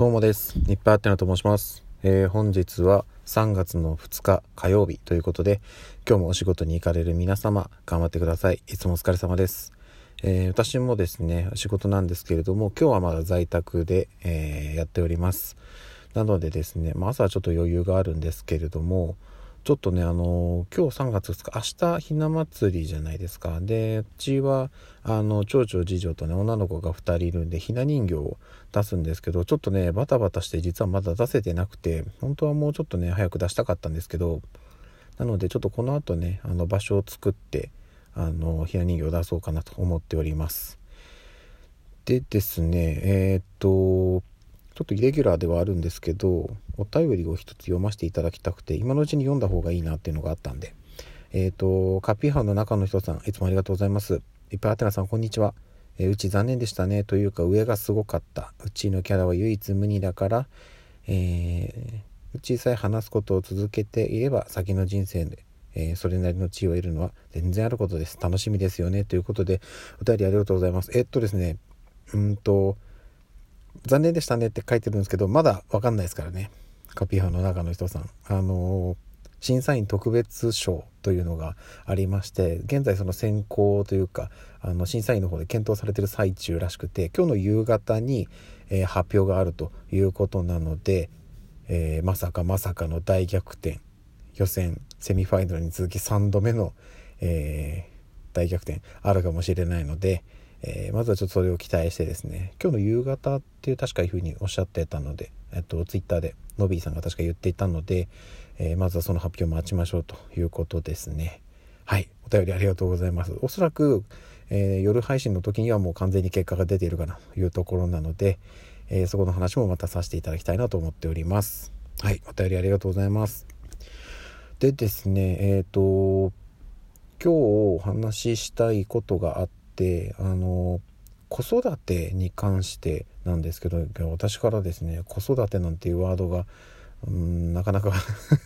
どうもです。ニッパーアテナと申します。えー、本日は3月の2日火曜日ということで、今日もお仕事に行かれる皆様、頑張ってください。いつもお疲れ様です。えー、私もですね、仕事なんですけれども、今日はまだ在宅で、えー、やっております。なのでですね、まあ、朝はちょっと余裕があるんですけれども、ちょっとね、あの、今日3月2日、明日ひな祭りじゃないですか。で、うちは、あの、長女次女とね、女の子が2人いるんで、ひな人形を出すんですけど、ちょっとね、バタバタして実はまだ出せてなくて、本当はもうちょっとね、早く出したかったんですけど、なので、ちょっとこの後ね、あの、場所を作って、あの、ひな人形を出そうかなと思っております。でですね、えー、っと、ちょっとイレギュラーではあるんですけど、お便りを一つ読ませていただきたくて、今のうちに読んだ方がいいなっていうのがあったんで。えっ、ー、と、カピーハウの中の人さん、いつもありがとうございます。いっぱいあてなさん、こんにちは。えー、うち残念でしたね。というか、上がすごかった。うちのキャラは唯一無二だから、えー、うちさえ話すことを続けていれば、先の人生で、えー、それなりの地位を得るのは全然あることです。楽しみですよね。ということで、お便りありがとうございます。えっとですね、うんと、残念でしたねって書いてるんですけど、まだわかんないですからね。カピーハの中の人さん。あの、審査員特別賞というのがありまして、現在その選考というか、あの、審査員の方で検討されてる最中らしくて、今日の夕方に、えー、発表があるということなので、えー、まさかまさかの大逆転。予選、セミファイナルに続き3度目の、え大逆転あるかもしれないので、えー、まずはちょっとそれを期待してですね、今日の夕方っていう確かいうふうにおっしゃってたので、えっと、ツイッターでノビーさんが確か言っていたので、えー、まずはその発表を待ちましょうということですね。はい。お便りありがとうございます。おそらく、えー、夜配信の時にはもう完全に結果が出ているかなというところなので、えそこの話もまたさせていただきたいなと思っております。はい。お便りありがとうございます。でですね、えっ、と、今日お話ししたいことがあって、あの子育てに関してなんですけど私からですね子育てなんていうワードがうんなかなか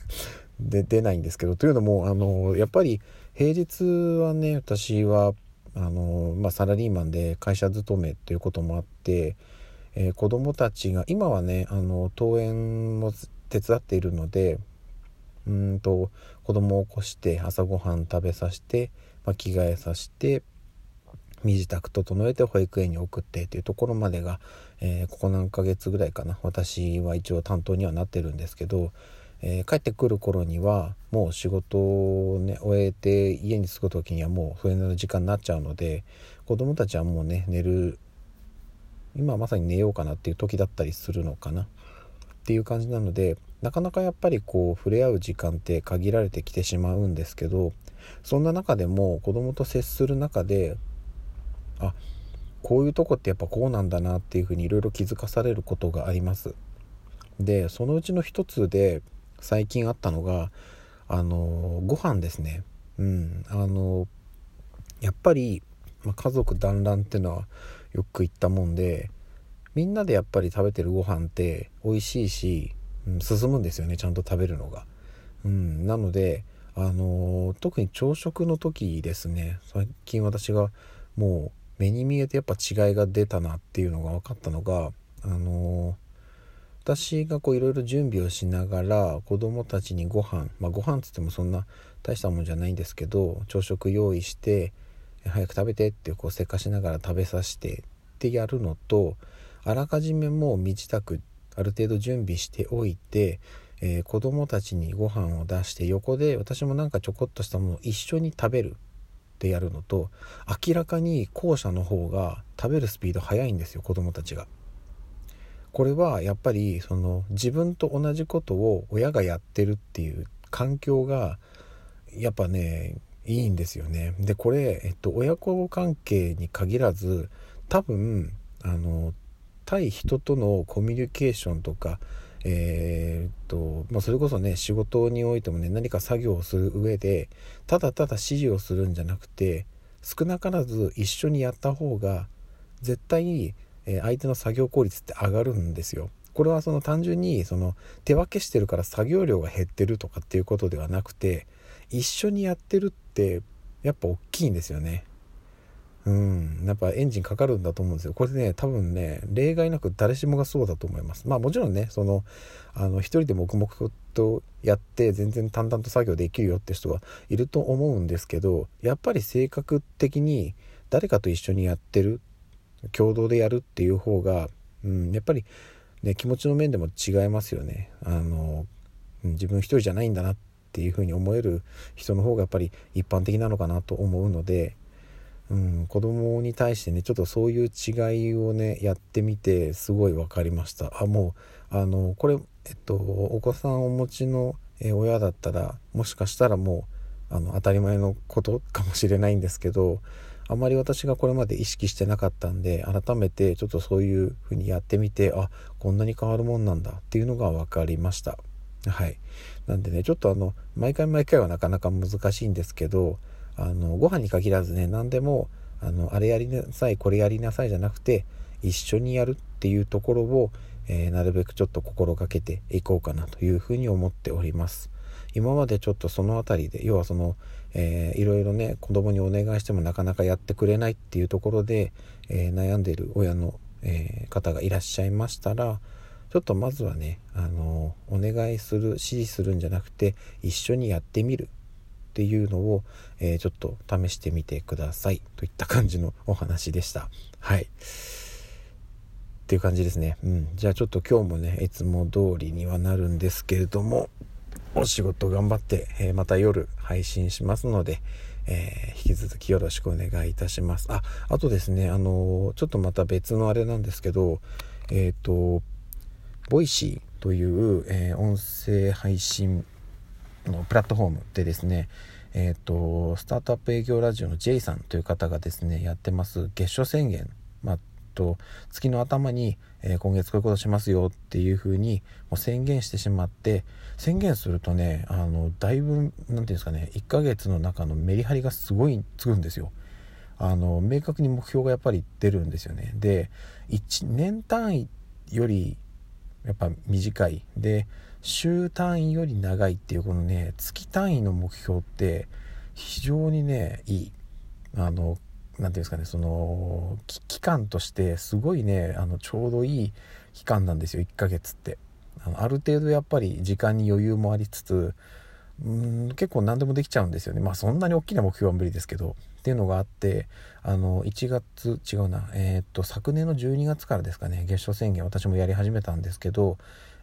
で出ないんですけどというのもあのやっぱり平日はね私はあの、まあ、サラリーマンで会社勤めということもあって、えー、子供たちが今はねあの登園も手伝っているのでうんと子供を起こして朝ごはん食べさせて、まあ、着替えさせて身支度整えて保育園に送ってというところまでが、えー、ここ何ヶ月ぐらいかな。私は一応担当にはなってるんですけど、えー、帰ってくる頃にはもう仕事をね終えて家に着く時にはもうそれなりの時間になっちゃうので子供たちはもうね寝る今まさに寝ようかなっていう時だったりするのかな。っていう感じなのでなかなかやっぱりこう触れ合う時間って限られてきてしまうんですけどそんな中でも子供と接する中であこういうとこってやっぱこうなんだなっていうふうにいろいろ気づかされることがあります。でそのうちの一つで最近あったのがあのご飯ですね。うん。あのやっぱり、ま、家族団らんっていうのはよく言ったもんでみんなでやっぱり食べてるご飯って美味しいし、うん、進むんですよねちゃんと食べるのが。うん、なのであの特に朝食の時ですね。最近私がもう目に見えてやっぱ違いが出たなっていうのが分かったのがあの、私がこういろいろ準備をしながら子供たちにご飯まあご飯つってもそんな大したもんじゃないんですけど朝食用意して早く食べてってこうせかしながら食べさせてってやるのとあらかじめもう身支度ある程度準備しておいて、えー、子供たちにご飯を出して横で私もなんかちょこっとしたものを一緒に食べる。ってやるのと明らかに後者の方が食べるスピード速いんですよ子供たちが。これはやっぱりその自分と同じことを親がやってるっていう環境がやっぱねいいんですよね。でこれ、えっと、親子関係に限らず多分あの対人とのコミュニケーションとかえー、っと、まあ、それこそね、仕事においてもね、何か作業をする上で、ただただ指示をするんじゃなくて、少なからず一緒にやった方が、絶対、え相手の作業効率って上がるんですよ。これはその単純にその手分けしてるから作業量が減ってるとかっていうことではなくて一緒にやってるってやっぱ大きいんですよね。うん。やっぱエンジンかかるんだと思うんですよ。これね多分ね例外なく誰しもがそうだと思います。まあもちろんねそのあの一人で黙々とやって全然淡々と作業できるよって人はいると思うんですけどやっぱり性格的に誰かと一緒にやってる共同でやるっていう方が、うん、やっぱり、ね、気持ちの面でも違いますよね。あの自分一人じゃないんだなっていうふうに思える人の方がやっぱり一般的なのかなと思うので、うん、子供に対してねちょっとそういう違いをねやってみてすごい分かりました。あもうあのこれ、えっと、お子さんをお持ちの親だったらもしかしたらもうあの当たり前のことかもしれないんですけどあまり私がこれまで意識してなかったんで改めてちょっとそういう風にやってみてあこんなに変わるもんなんだっていうのが分かりました。はい。なんでねちょっとあの毎回毎回はなかなか難しいんですけどあのご飯に限らずね何でもあのあれやりなさいこれやりなさいじゃなくて一緒にやるっていうところを、えー、なるべくちょっと心がけていこうかなというふうに思っております。今までちょっとその辺りで要はその、えー、いろいろね子供にお願いしてもなかなかやってくれないっていうところで、えー、悩んでいる親の、えー、方がいらっしゃいましたらちょっとまずはね、あのお願いする指示するんじゃなくて一緒にやってみるっていうのを、えちょっと試してみてくださいといった感じのお話でした。はいっていう感じですね。うん。じゃあちょっと今日もね、いつも通りにはなるんですけれども、お仕事頑張って、えー、また夜配信しますので、えー、引き続きよろしくお願いいたします。あ、あとですね、あのー、ちょっとまた別のあれなんですけど、えっ、と、 Voicy という、え音声配信のプラットフォームでですね、えっ、と、スタートアップ営業ラジオの J さんという方がですね、やってます月初宣言、まあ、と月の頭に、えー、今月こういうことしますよっていうふうにも宣言してしまって宣言するとねあのだいぶ何て言うんですかね1ヶ月の中のメリハリがすごいつくんですよ。あの明確に目標がやっぱり出るんですよね。で1年単位よりやっぱ短いで週単位より長いっていうこのね月単位の目標って非常にねいい。あの何て言うんですかねその期間としてすごいねあのちょうどいい期間なんですよ1ヶ月って。あのある程度やっぱり時間に余裕もありつつうん結構何でもできちゃうんですよね。まあそんなに大きな目標は無理ですけどっていうのがあってあの1月違うなえー、っと昨年の12月からですかね月初宣言私もやり始めたんですけど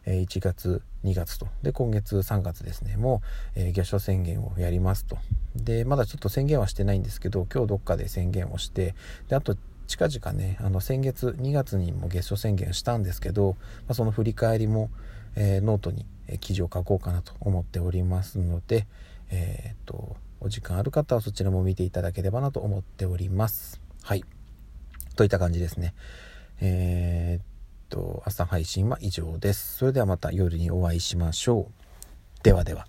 1月2月と。で今月3月ですね。もう、えー、月初宣言をやりますと。でまだちょっと宣言はしてないんですけど今日どっかで宣言をしてであと近々ねあの先月2月にも月初宣言したんですけど、まあ、その振り返りも、えー、ノートに記事を書こうかなと思っておりますのでえー、っとお時間ある方はそちらも見ていただければなと思っております。はい。といった感じですね。えーと、朝配信は以上です。それではまた夜にお会いしましょう。ではでは。